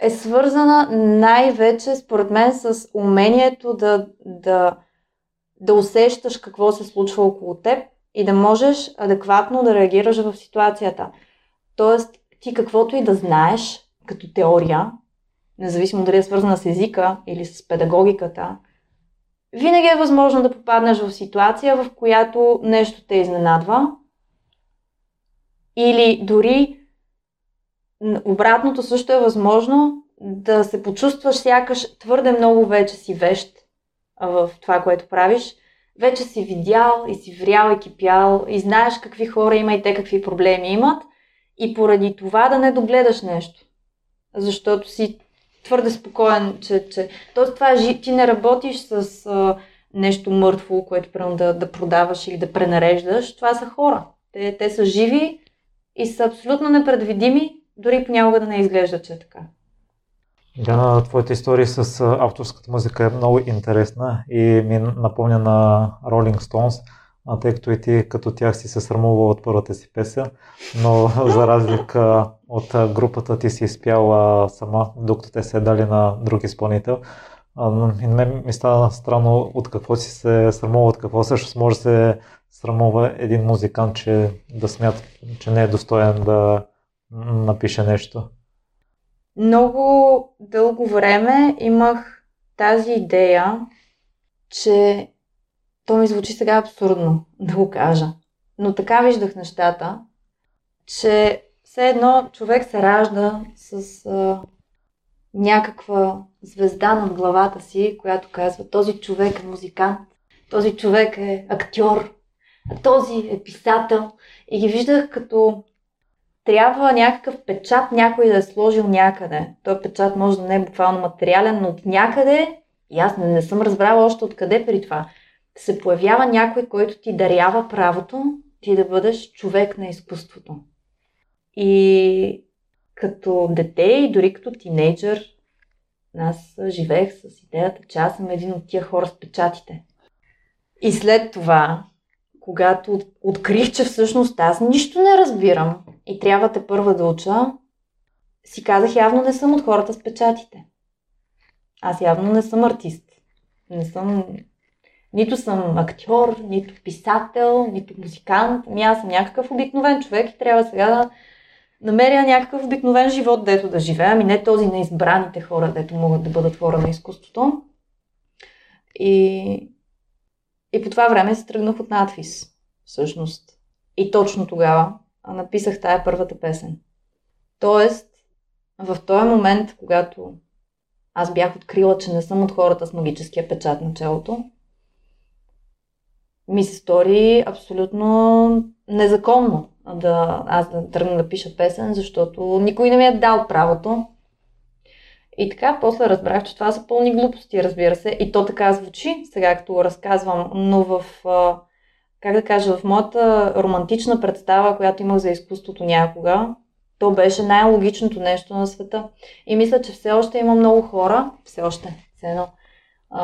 е свързана най-вече, според мен, с умението да, да, да усещаш какво се случва около теб и да можеш адекватно да реагираш в ситуацията. Тоест, ти каквото и да знаеш, като теория, независимо дали е свързана с езика или с педагогиката, винаги е възможно да попаднеш в ситуация, в която нещо те изненадва. Или дори обратното също е възможно да се почувстваш сякаш твърде много вече си вещ в това, което правиш. Вече си видял и си врял и кипял и знаеш какви хора има и те какви проблеми имат. И поради това да не догледаш нещо защото си твърде спокоен, че... че... Тоест това е, ти не работиш с а, нещо мъртво, което прямо да, да продаваш или да пренареждаш. Това са хора. Те, те са живи и са абсолютно непредвидими, дори понякога да не изглежда, че е така. Диана, твоята история с авторската музика е много интересна и ми напомня на Rolling Stones – тъй като и ти като тях си се срамува от първата си песен, но (laughs) за разлика от групата ти си изпяла сама, докато те се дали на друг изпълнител. И мен ми стана странно от какво си се срамува, от какво също може да се срамува един музикант, че да смята, че не е достоен да напише нещо. Много дълго време имах тази идея, че то ми звучи сега абсурдно (laughs) да го кажа. Но така виждах нещата, че все едно човек се ражда с а, някаква звезда над главата си, която казва този човек е музикант, този човек е актьор, а този е писател. И ги виждах като трябва някакъв печат някой да е сложил някъде. Той печат може да не е буквално материален, но от някъде, и аз не, не съм разбрала още откъде при това, се появява някой, който ти дарява правото ти да бъдеш човек на изкуството. И като дете и дори като тинейджър, аз живеех с идеята, че аз съм един от тия хора с печатите. И след това, когато открих, че всъщност аз нищо не разбирам и трябва те първа да уча, си казах, явно не съм от хората с печатите. Аз явно не съм артист. Не съм... Нито съм актьор, нито писател, нито музикант. Ами аз съм някакъв обикновен човек и трябва сега да намеря някакъв обикновен живот, дето да живея, ами не този на избраните хора, дето могат да бъдат хора на изкуството. И, и по това време се тръгнах от надфис, всъщност. И точно тогава написах тая първата песен. Тоест, в този момент, когато аз бях открила, че не съм от хората с магическия печат на челото, ми се стори абсолютно незаконно да, аз да тръгна да пиша песен, защото никой не ми е дал правото. И така, после разбрах, че това са пълни глупости, разбира се. И то така звучи, сега като разказвам, но в, как да кажа, в моята романтична представа, която имах за изкуството някога, то беше най-логичното нещо на света. И мисля, че все още има много хора, все още, все едно,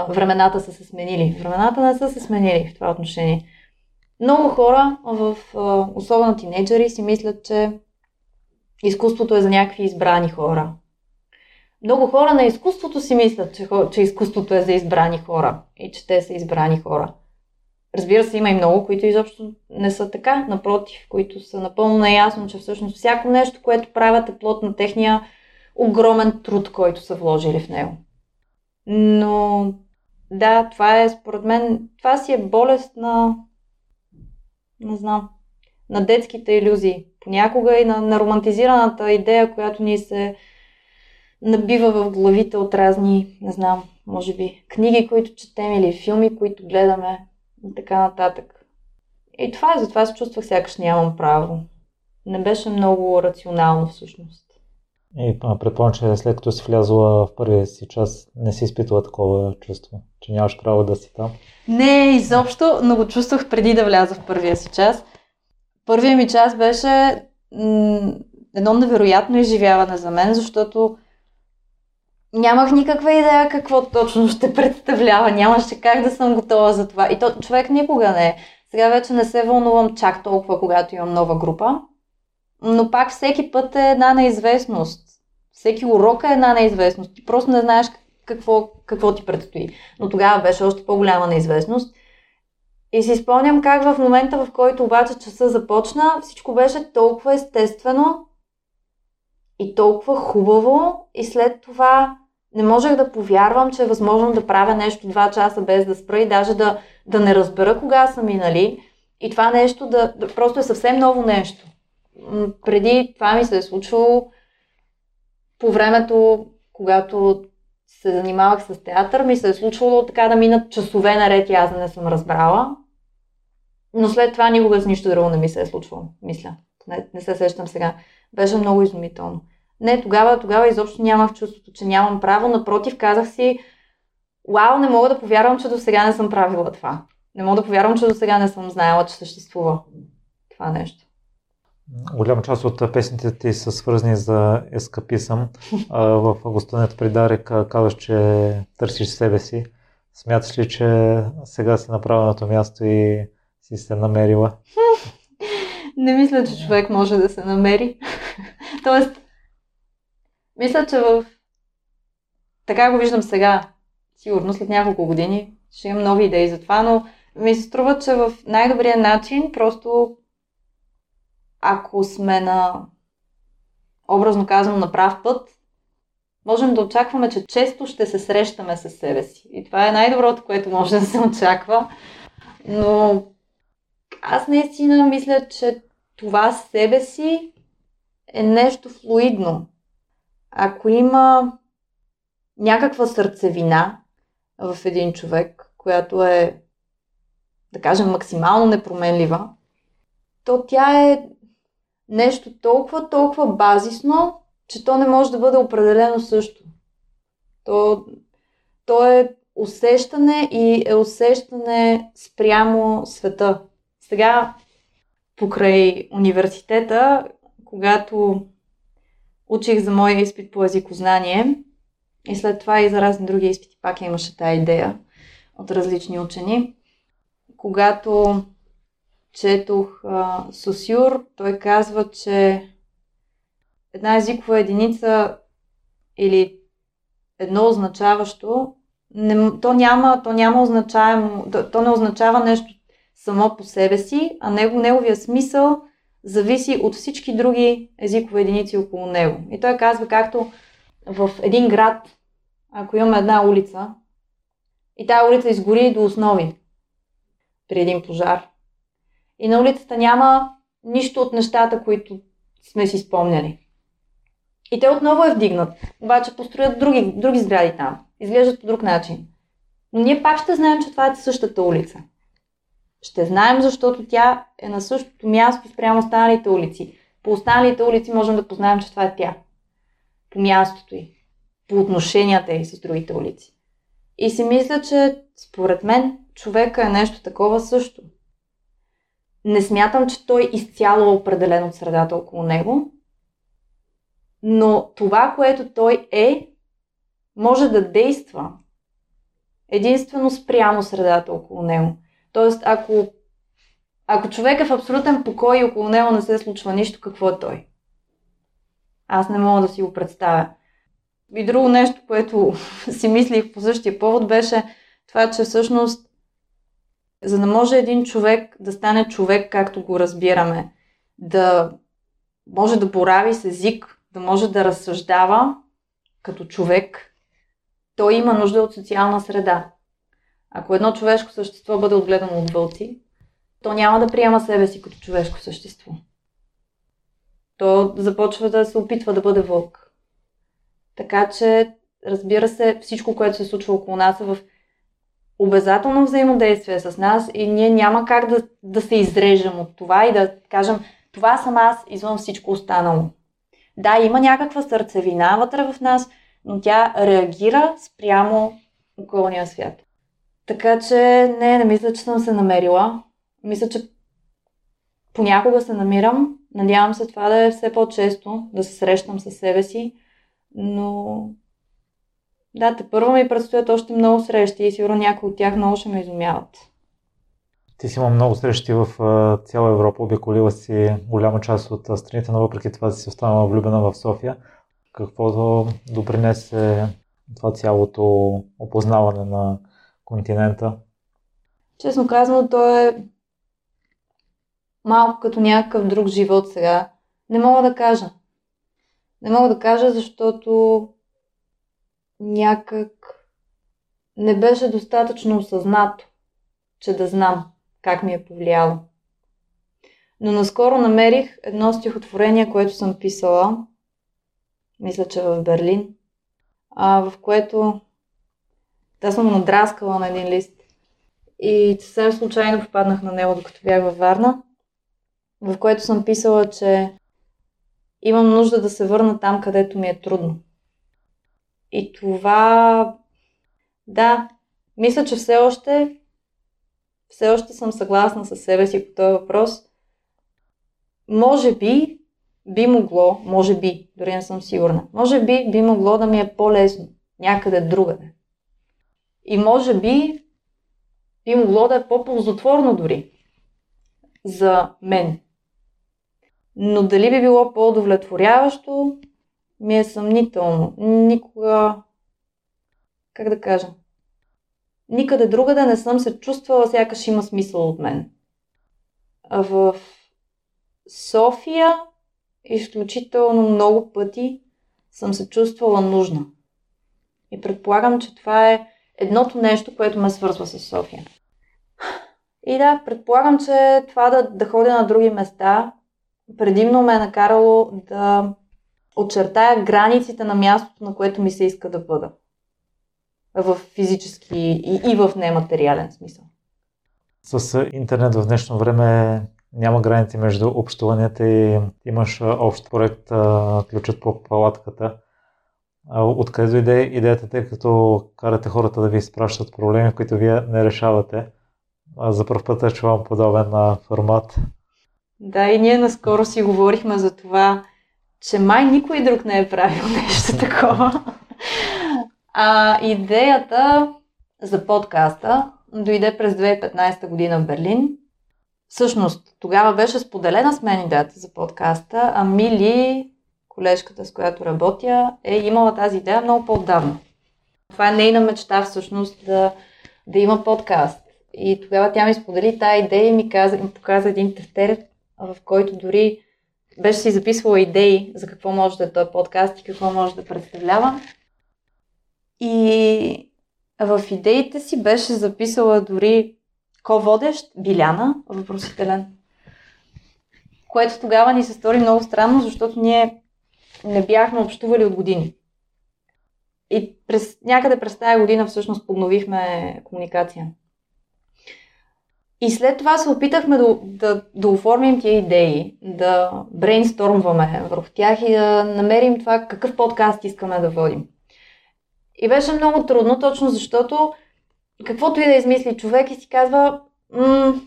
времената са се сменили. Времената не са се сменили в това отношение. Много хора, в, особено тинейджери, си мислят, че изкуството е за някакви избрани хора. Много хора на изкуството си мислят, че, че изкуството е за избрани хора и че те са избрани хора. Разбира се, има и много, които изобщо не са така, напротив, които са напълно наясно, че всъщност всяко нещо, което правят е плод на техния огромен труд, който са вложили в него. Но да, това е според мен, това си е болест на не знам, на детските иллюзии. Понякога и на, на романтизираната идея, която ни се набива в главите от разни, не знам, може би, книги, които четем или филми, които гледаме и така нататък. И това е, затова се чувствах сякаш нямам право. Не беше много рационално всъщност. И предполагам, че след като си влязла в първия си час, не си изпитала такова чувство, че нямаш право да си там. Не, изобщо, но го чувствах преди да вляза в първия си час. Първия ми час беше м- едно невероятно изживяване за мен, защото нямах никаква идея какво точно ще представлява. Нямаше как да съм готова за това. И то човек никога не е. Сега вече не се вълнувам чак толкова, когато имам нова група. Но пак всеки път е една неизвестност. Всеки урок е една неизвестност. Ти просто не знаеш какво, какво ти предстои. Но тогава беше още по-голяма неизвестност. И си спомням как в момента, в който обаче часа започна, всичко беше толкова естествено и толкова хубаво. И след това не можех да повярвам, че е възможно да правя нещо два часа без да спра и даже да, да не разбера кога са минали. И това нещо да, да просто е съвсем ново нещо. Преди това ми се е случвало по времето, когато се занимавах с театър, ми се е случвало така да минат часове наред и аз не съм разбрала. Но след това никога с нищо друго не ми се е случвало, мисля. Не, не се сещам сега. Беше много изумително. Не, тогава, тогава изобщо нямах чувството, че нямам право. Напротив, казах си, вау, не мога да повярвам, че до сега не съм правила това. Не мога да повярвам, че до сега не съм знаела, че съществува това нещо. Голяма част от песните ти са свързани за ескаписъм. В Агустонет при Дарек казваш, че търсиш себе си. Смяташ ли, че сега си на правилното място и си се намерила? (laughs) Не мисля, че човек може да се намери. (laughs) Тоест, мисля, че в... Така го виждам сега. Сигурно след няколко години ще имам нови идеи за това, но ми се струва, че в най-добрия начин просто ако сме на, образно казано, на прав път, можем да очакваме, че често ще се срещаме с себе си. И това е най-доброто, което може да се очаква. Но аз наистина мисля, че това себе си е нещо флуидно. Ако има някаква сърцевина в един човек, която е, да кажем, максимално непроменлива, то тя е нещо толкова, толкова базисно, че то не може да бъде определено също. То, то е усещане и е усещане спрямо света. Сега, покрай университета, когато учих за моя изпит по езикознание и след това и за разни други изпити пак имаше тази идея от различни учени. Когато четох а, Сосюр, той казва, че една езикова единица или едно означаващо, не, то, няма, то няма означаемо, то, то не означава нещо само по себе си, а него, неговия смисъл зависи от всички други езикови единици около него. И той казва, както в един град, ако имаме една улица, и тази улица изгори до основи при един пожар, и на улицата няма нищо от нещата, които сме си спомняли. И те отново е вдигнат, обаче построят други, други сгради там. Изглеждат по друг начин. Но ние пак ще знаем, че това е същата улица. Ще знаем, защото тя е на същото място спрямо останалите улици. По останалите улици можем да познаем, че това е тя. По мястото й. По отношенията й с другите улици. И си мисля, че според мен човека е нещо такова също. Не смятам, че той изцяло е определен от средата около него, но това, което той е, може да действа единствено спрямо средата около него. Тоест, ако, ако човек е в абсолютен покой и около него не се случва нищо, какво е той? Аз не мога да си го представя. И друго нещо, което (laughs) си мислих по същия повод, беше това, че всъщност, за да може един човек да стане човек, както го разбираме, да може да борави с език, да може да разсъждава като човек, той има нужда от социална среда. Ако едно човешко същество бъде отгледано от вълци, то няма да приема себе си като човешко същество. То започва да се опитва да бъде вълк. Така че, разбира се, всичко, което се случва около нас е в обязателно взаимодействие с нас и ние няма как да, да се изрежем от това и да кажем, това съм аз извън всичко останало. Да, има някаква сърцевина вътре в нас, но тя реагира спрямо околния свят. Така че не, не мисля, че съм се намерила. Мисля, че понякога се намирам. Надявам се това да е все по-често, да се срещам със себе си. Но да, те първо ми предстоят още много срещи и сигурно някои от тях много ще ме изумяват. Ти си има много срещи в цяла Европа, обиколила си голяма част от страните, но въпреки това си останала влюбена в София. Какво да допринесе това цялото опознаване на континента? Честно казано, то е малко като някакъв друг живот сега. Не мога да кажа. Не мога да кажа, защото някак не беше достатъчно осъзнато, че да знам как ми е повлияло. Но наскоро намерих едно стихотворение, което съм писала, мисля, че в Берлин, а, в което да съм надраскала на един лист. И съвсем случайно попаднах на него, докато бях във Варна, в което съм писала, че имам нужда да се върна там, където ми е трудно. И това, да, мисля, че все още все още съм съгласна с себе си по този въпрос. Може би би могло, може би, дори не съм сигурна, може би би могло да ми е по-лесно някъде другаде. И може би би могло да е по-ползотворно дори за мен. Но дали би било по-удовлетворяващо, ми е съмнително. Никога, как да кажа, никъде другаде не съм се чувствала, сякаш има смисъл от мен. А в София изключително много пъти съм се чувствала нужна. И предполагам, че това е едното нещо, което ме свързва с София. И да, предполагам, че това да, да ходя на други места предимно ме е накарало да очертая границите на мястото, на което ми се иска да бъда. в физически и, и в нематериален смисъл. С интернет в днешно време няма граници между общуванията и имаш общ проект Ключът по палатката. Откъде дойде идеята, тъй като карате хората да ви изпращат проблеми, които вие не решавате? За първ път чувам подобен формат. Да, и ние наскоро си говорихме за това, че май никой друг не е правил (laughs) нещо такова. А идеята за подкаста дойде през 2015 година в Берлин. Всъщност, тогава беше споделена с мен идеята за подкаста, а Мили, колежката с която работя, е имала тази идея много по-давно. Това е нейна мечта всъщност да, да има подкаст. И тогава тя ми сподели тази идея и ми, каза, ми показа един тефтер, в който дори беше си записвала идеи за какво може да е този подкаст и какво може да представлява. И в идеите си беше записала дори ко-водещ, Биляна, въпросителен. Което тогава ни се стори много странно, защото ние не бяхме общували от години. И през, някъде през тази година всъщност подновихме комуникация. И след това се опитахме да, да, да оформим тия идеи, да брейнстормваме върху тях и да намерим това какъв подкаст искаме да водим. И беше много трудно, точно защото каквото и да измисли човек и си казва,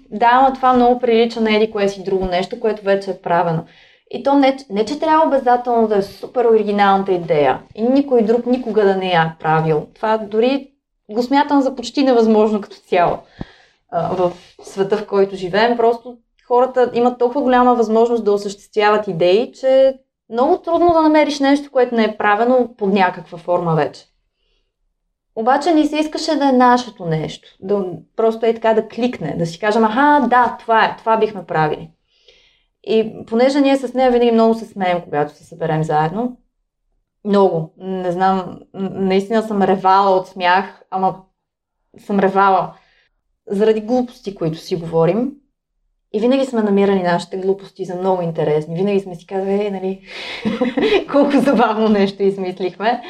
да, но това много прилича на еди кое си друго нещо, което вече е правено. И то не, не че трябва обязателно да е супер оригиналната идея и никой друг никога да не я е правил. Това дори го смятам за почти невъзможно като цяло в света, в който живеем. Просто хората имат толкова голяма възможност да осъществяват идеи, че много трудно да намериш нещо, което не е правено под някаква форма вече. Обаче ни се искаше да е нашето нещо. Да, просто е така да кликне, да си кажем, аха, да, това е, това бихме правили. И понеже ние с нея винаги много се смеем, когато се съберем заедно, много, не знам, наистина съм ревала от смях, ама съм ревала заради глупости, които си говорим. И винаги сме намирали нашите глупости за много интересни. Винаги сме си казали, е, нали, (laughs) колко забавно нещо измислихме.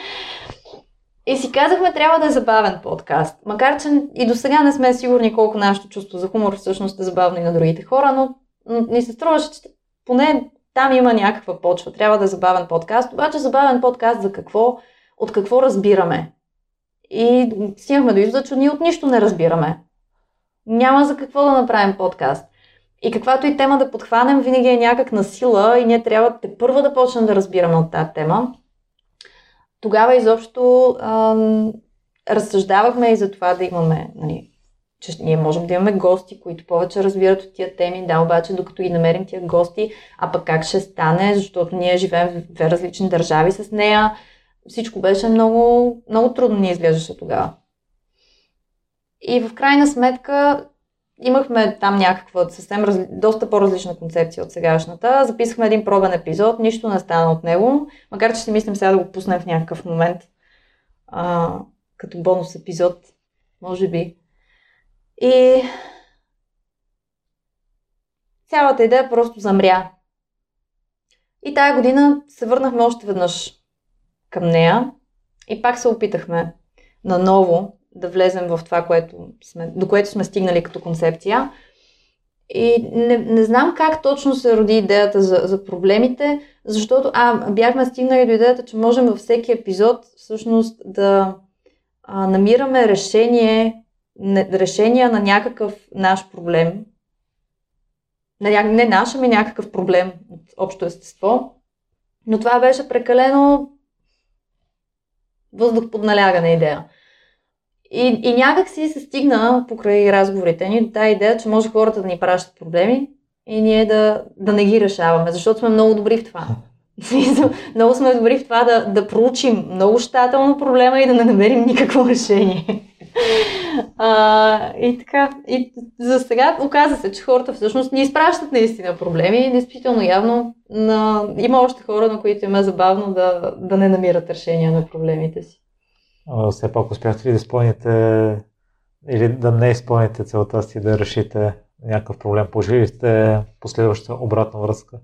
И си казахме, трябва да е забавен подкаст. Макар, че и до сега не сме сигурни колко нашето чувство за хумор всъщност е забавно и на другите хора, но, но ни се струваше, че поне там има някаква почва. Трябва да е забавен подкаст. Обаче забавен подкаст за какво? От какво разбираме? И стигнахме до извода, че ние от нищо не разбираме. Няма за какво да направим подкаст. И каквато и тема да подхванем, винаги е някак на сила и ние трябва те първа да почнем да разбираме от тази тема тогава изобщо ам, разсъждавахме и за това да имаме, нали, че ние можем да имаме гости, които повече разбират от тия теми, да, обаче докато ги намерим тия гости, а пък как ще стане, защото ние живеем в две различни държави с нея, всичко беше много, много трудно ни изглеждаше тогава. И в крайна сметка имахме там някаква съвсем разли... доста по-различна концепция от сегашната. Записахме един пробен епизод, нищо не стана от него, макар че си мислим сега да го пуснем в някакъв момент а, като бонус епизод, може би. И цялата идея просто замря. И тая година се върнахме още веднъж към нея и пак се опитахме наново да влезем в това, което сме, до което сме стигнали като концепция. И не, не знам как точно се роди идеята за, за проблемите, защото а, бяхме стигнали до идеята, че можем във всеки епизод всъщност да а, намираме решение, решение на някакъв наш проблем. Не, не наш, ами някакъв проблем от общо естество. Но това беше прекалено въздух под налягане идея. И, и някак си се стигна покрай разговорите ни до тази идея, че може хората да ни пращат проблеми и ние да, да не ги решаваме, защото сме много добри в това. (laughs) много сме добри в това да, да проучим много щателно проблема и да не намерим никакво решение. А, и така, и за сега оказа се, че хората всъщност ни изпращат наистина проблеми. Действително, явно на... има още хора, на които им е забавно да, да не намират решения на проблемите си все пак успяхте ли да изпълните или да не изпълните целта си да решите някакъв проблем? Пожили ли сте последваща обратна връзка?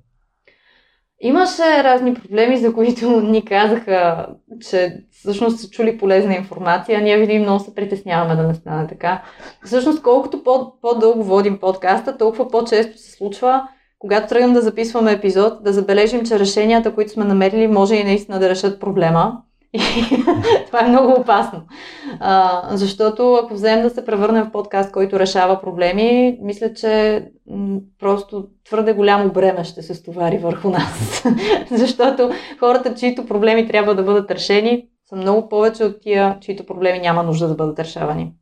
Имаше разни проблеми, за които (laughs) ни казаха, че всъщност са чули полезна информация, ние видим много се притесняваме да не стане така. Всъщност, колкото по- по-дълго водим подкаста, толкова по-често се случва, когато тръгнем да записваме епизод, да забележим, че решенията, които сме намерили, може и наистина да решат проблема. (laughs) Това е много опасно. А, защото ако вземем да се превърнем в подкаст, който решава проблеми, мисля, че м- просто твърде голямо бреме ще се стовари върху нас. (laughs) защото хората, чието проблеми трябва да бъдат решени, са много повече от тия, чието проблеми няма нужда да бъдат решавани.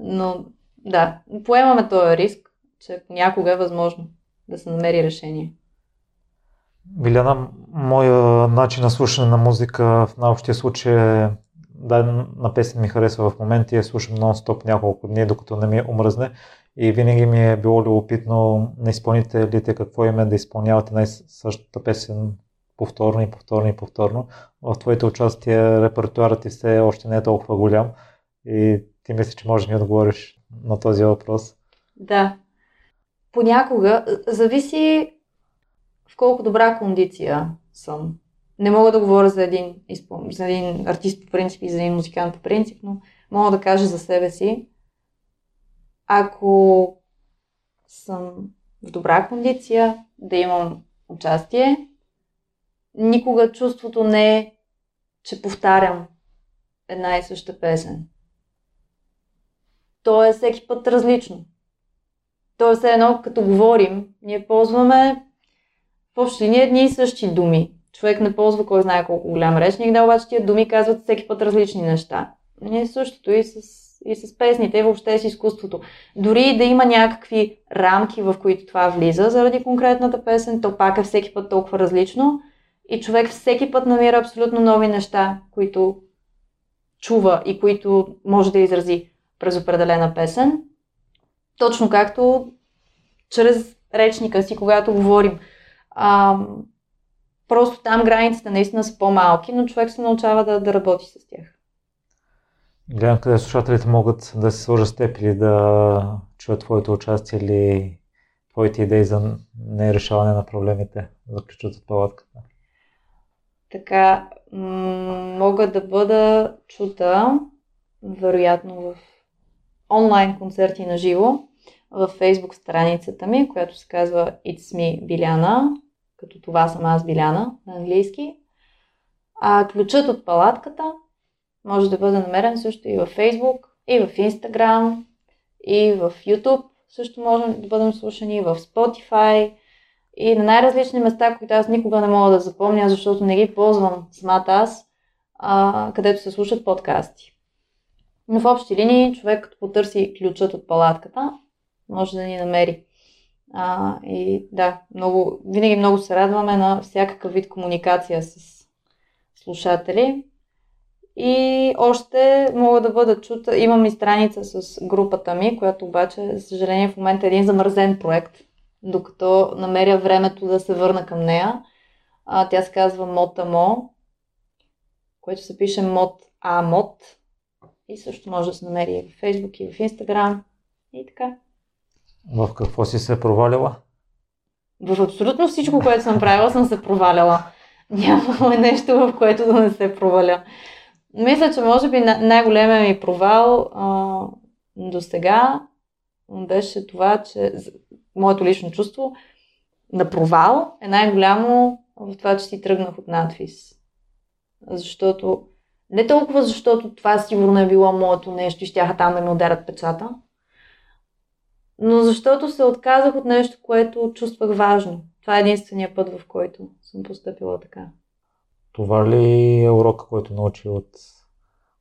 Но да, поемаме този риск, че понякога е възможно да се намери решение. Виляна, моя начин на слушане на музика в най-общия случай е да, на песен ми харесва в момента и я слушам нон-стоп няколко дни, докато не ми омръзне. И винаги ми е било любопитно на изпълнителите какво им е да изпълнявате най-същата песен повторно и повторно и повторно. В твоите участия репертуарът ти все още не е толкова голям и ти мислиш, че можеш да ми отговориш на този въпрос. Да. Понякога зависи колко добра кондиция съм. Не мога да говоря за един, за един артист по принцип и за един музикант по принцип, но мога да кажа за себе си. Ако съм в добра кондиция, да имам участие, никога чувството не е, че повтарям една и съща песен. То е всеки път различно. То е все едно, като говорим, ние ползваме в общи линии едни и същи думи. Човек не ползва кой знае колко голям речник, да, обаче тия думи казват всеки път различни неща. Ние същото и с, и с песните, и въобще с изкуството. Дори да има някакви рамки, в които това влиза заради конкретната песен, то пак е всеки път толкова различно. И човек всеки път намира абсолютно нови неща, които чува и които може да изрази през определена песен. Точно както чрез речника си, когато говорим. А, просто там границите наистина са по-малки, но човек се научава да, да работи с тях. Гледам къде слушателите могат да се сложат с теб или да чуят твоето участие или твоите идеи за нерешаване на проблемите, за ключът от палатката. Така, м- мога да бъда чута, вероятно в онлайн концерти на живо, в фейсбук страницата ми, която се казва It's Me Биляна, като това съм аз Биляна на английски. А ключът от палатката може да бъде намерен също и в фейсбук, и в Instagram, и в YouTube. Също можем да бъдем слушани и в Spotify, и на най-различни места, които аз никога не мога да запомня, защото не ги ползвам самата аз, а, където се слушат подкасти. Но в общи линии, човек като потърси ключът от палатката, може да ни намери. А, и да, много, винаги много се радваме на всякакъв вид комуникация с слушатели. И още мога да бъда чута. Имам и страница с групата ми, която обаче, за съжаление, в момента е един замързен проект, докато намеря времето да се върна към нея. А, тя се казва Мотамо, което се пише Мот А Мот. И също може да се намери и в Facebook, и в Instagram. И така. В какво си се провалила? В абсолютно всичко, което съм правила, съм се проваляла. Няма нещо, в което да не се проваля. Мисля, че може би най-големият ми провал а, до сега беше това, че моето лично чувство на провал е най-голямо в това, че си тръгнах от надвис. Защото, не толкова защото това сигурно е било моето нещо и щяха там да ми ударят печата, но защото се отказах от нещо, което чувствах важно. Това е единствения път, в който съм поступила така. Това ли е урока, който научи от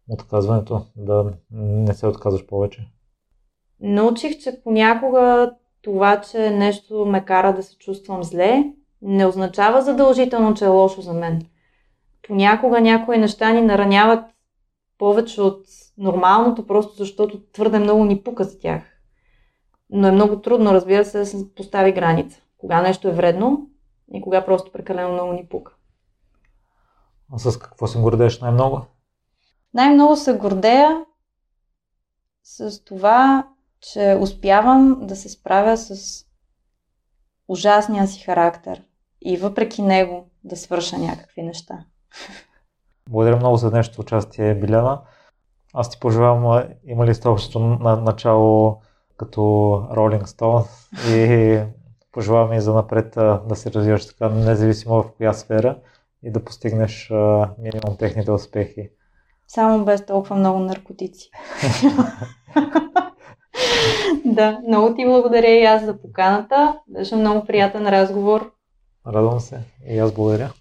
отказването? Да не се отказваш повече? Научих, че понякога това, че нещо ме кара да се чувствам зле, не означава задължително, че е лошо за мен. Понякога някои неща ни нараняват повече от нормалното, просто защото твърде много ни пука за тях. Но е много трудно, разбира се, да се постави граница. Кога нещо е вредно и кога просто прекалено много ни пука. А с какво се гордееш най-много? Най-много се гордея с това, че успявам да се справя с ужасния си характер. и въпреки него да свърша някакви неща. Благодаря много за днешното участие, Биляна. Аз ти пожелавам, има ли сте общо на начало като Rolling Stones и (laughs) пожелавам и за напред да се развиваш така, независимо в коя сфера и да постигнеш минимум техните успехи. Само без толкова много наркотици. (laughs) да, много ти благодаря и аз за поканата. Беше много приятен разговор. Радвам се. И аз благодаря.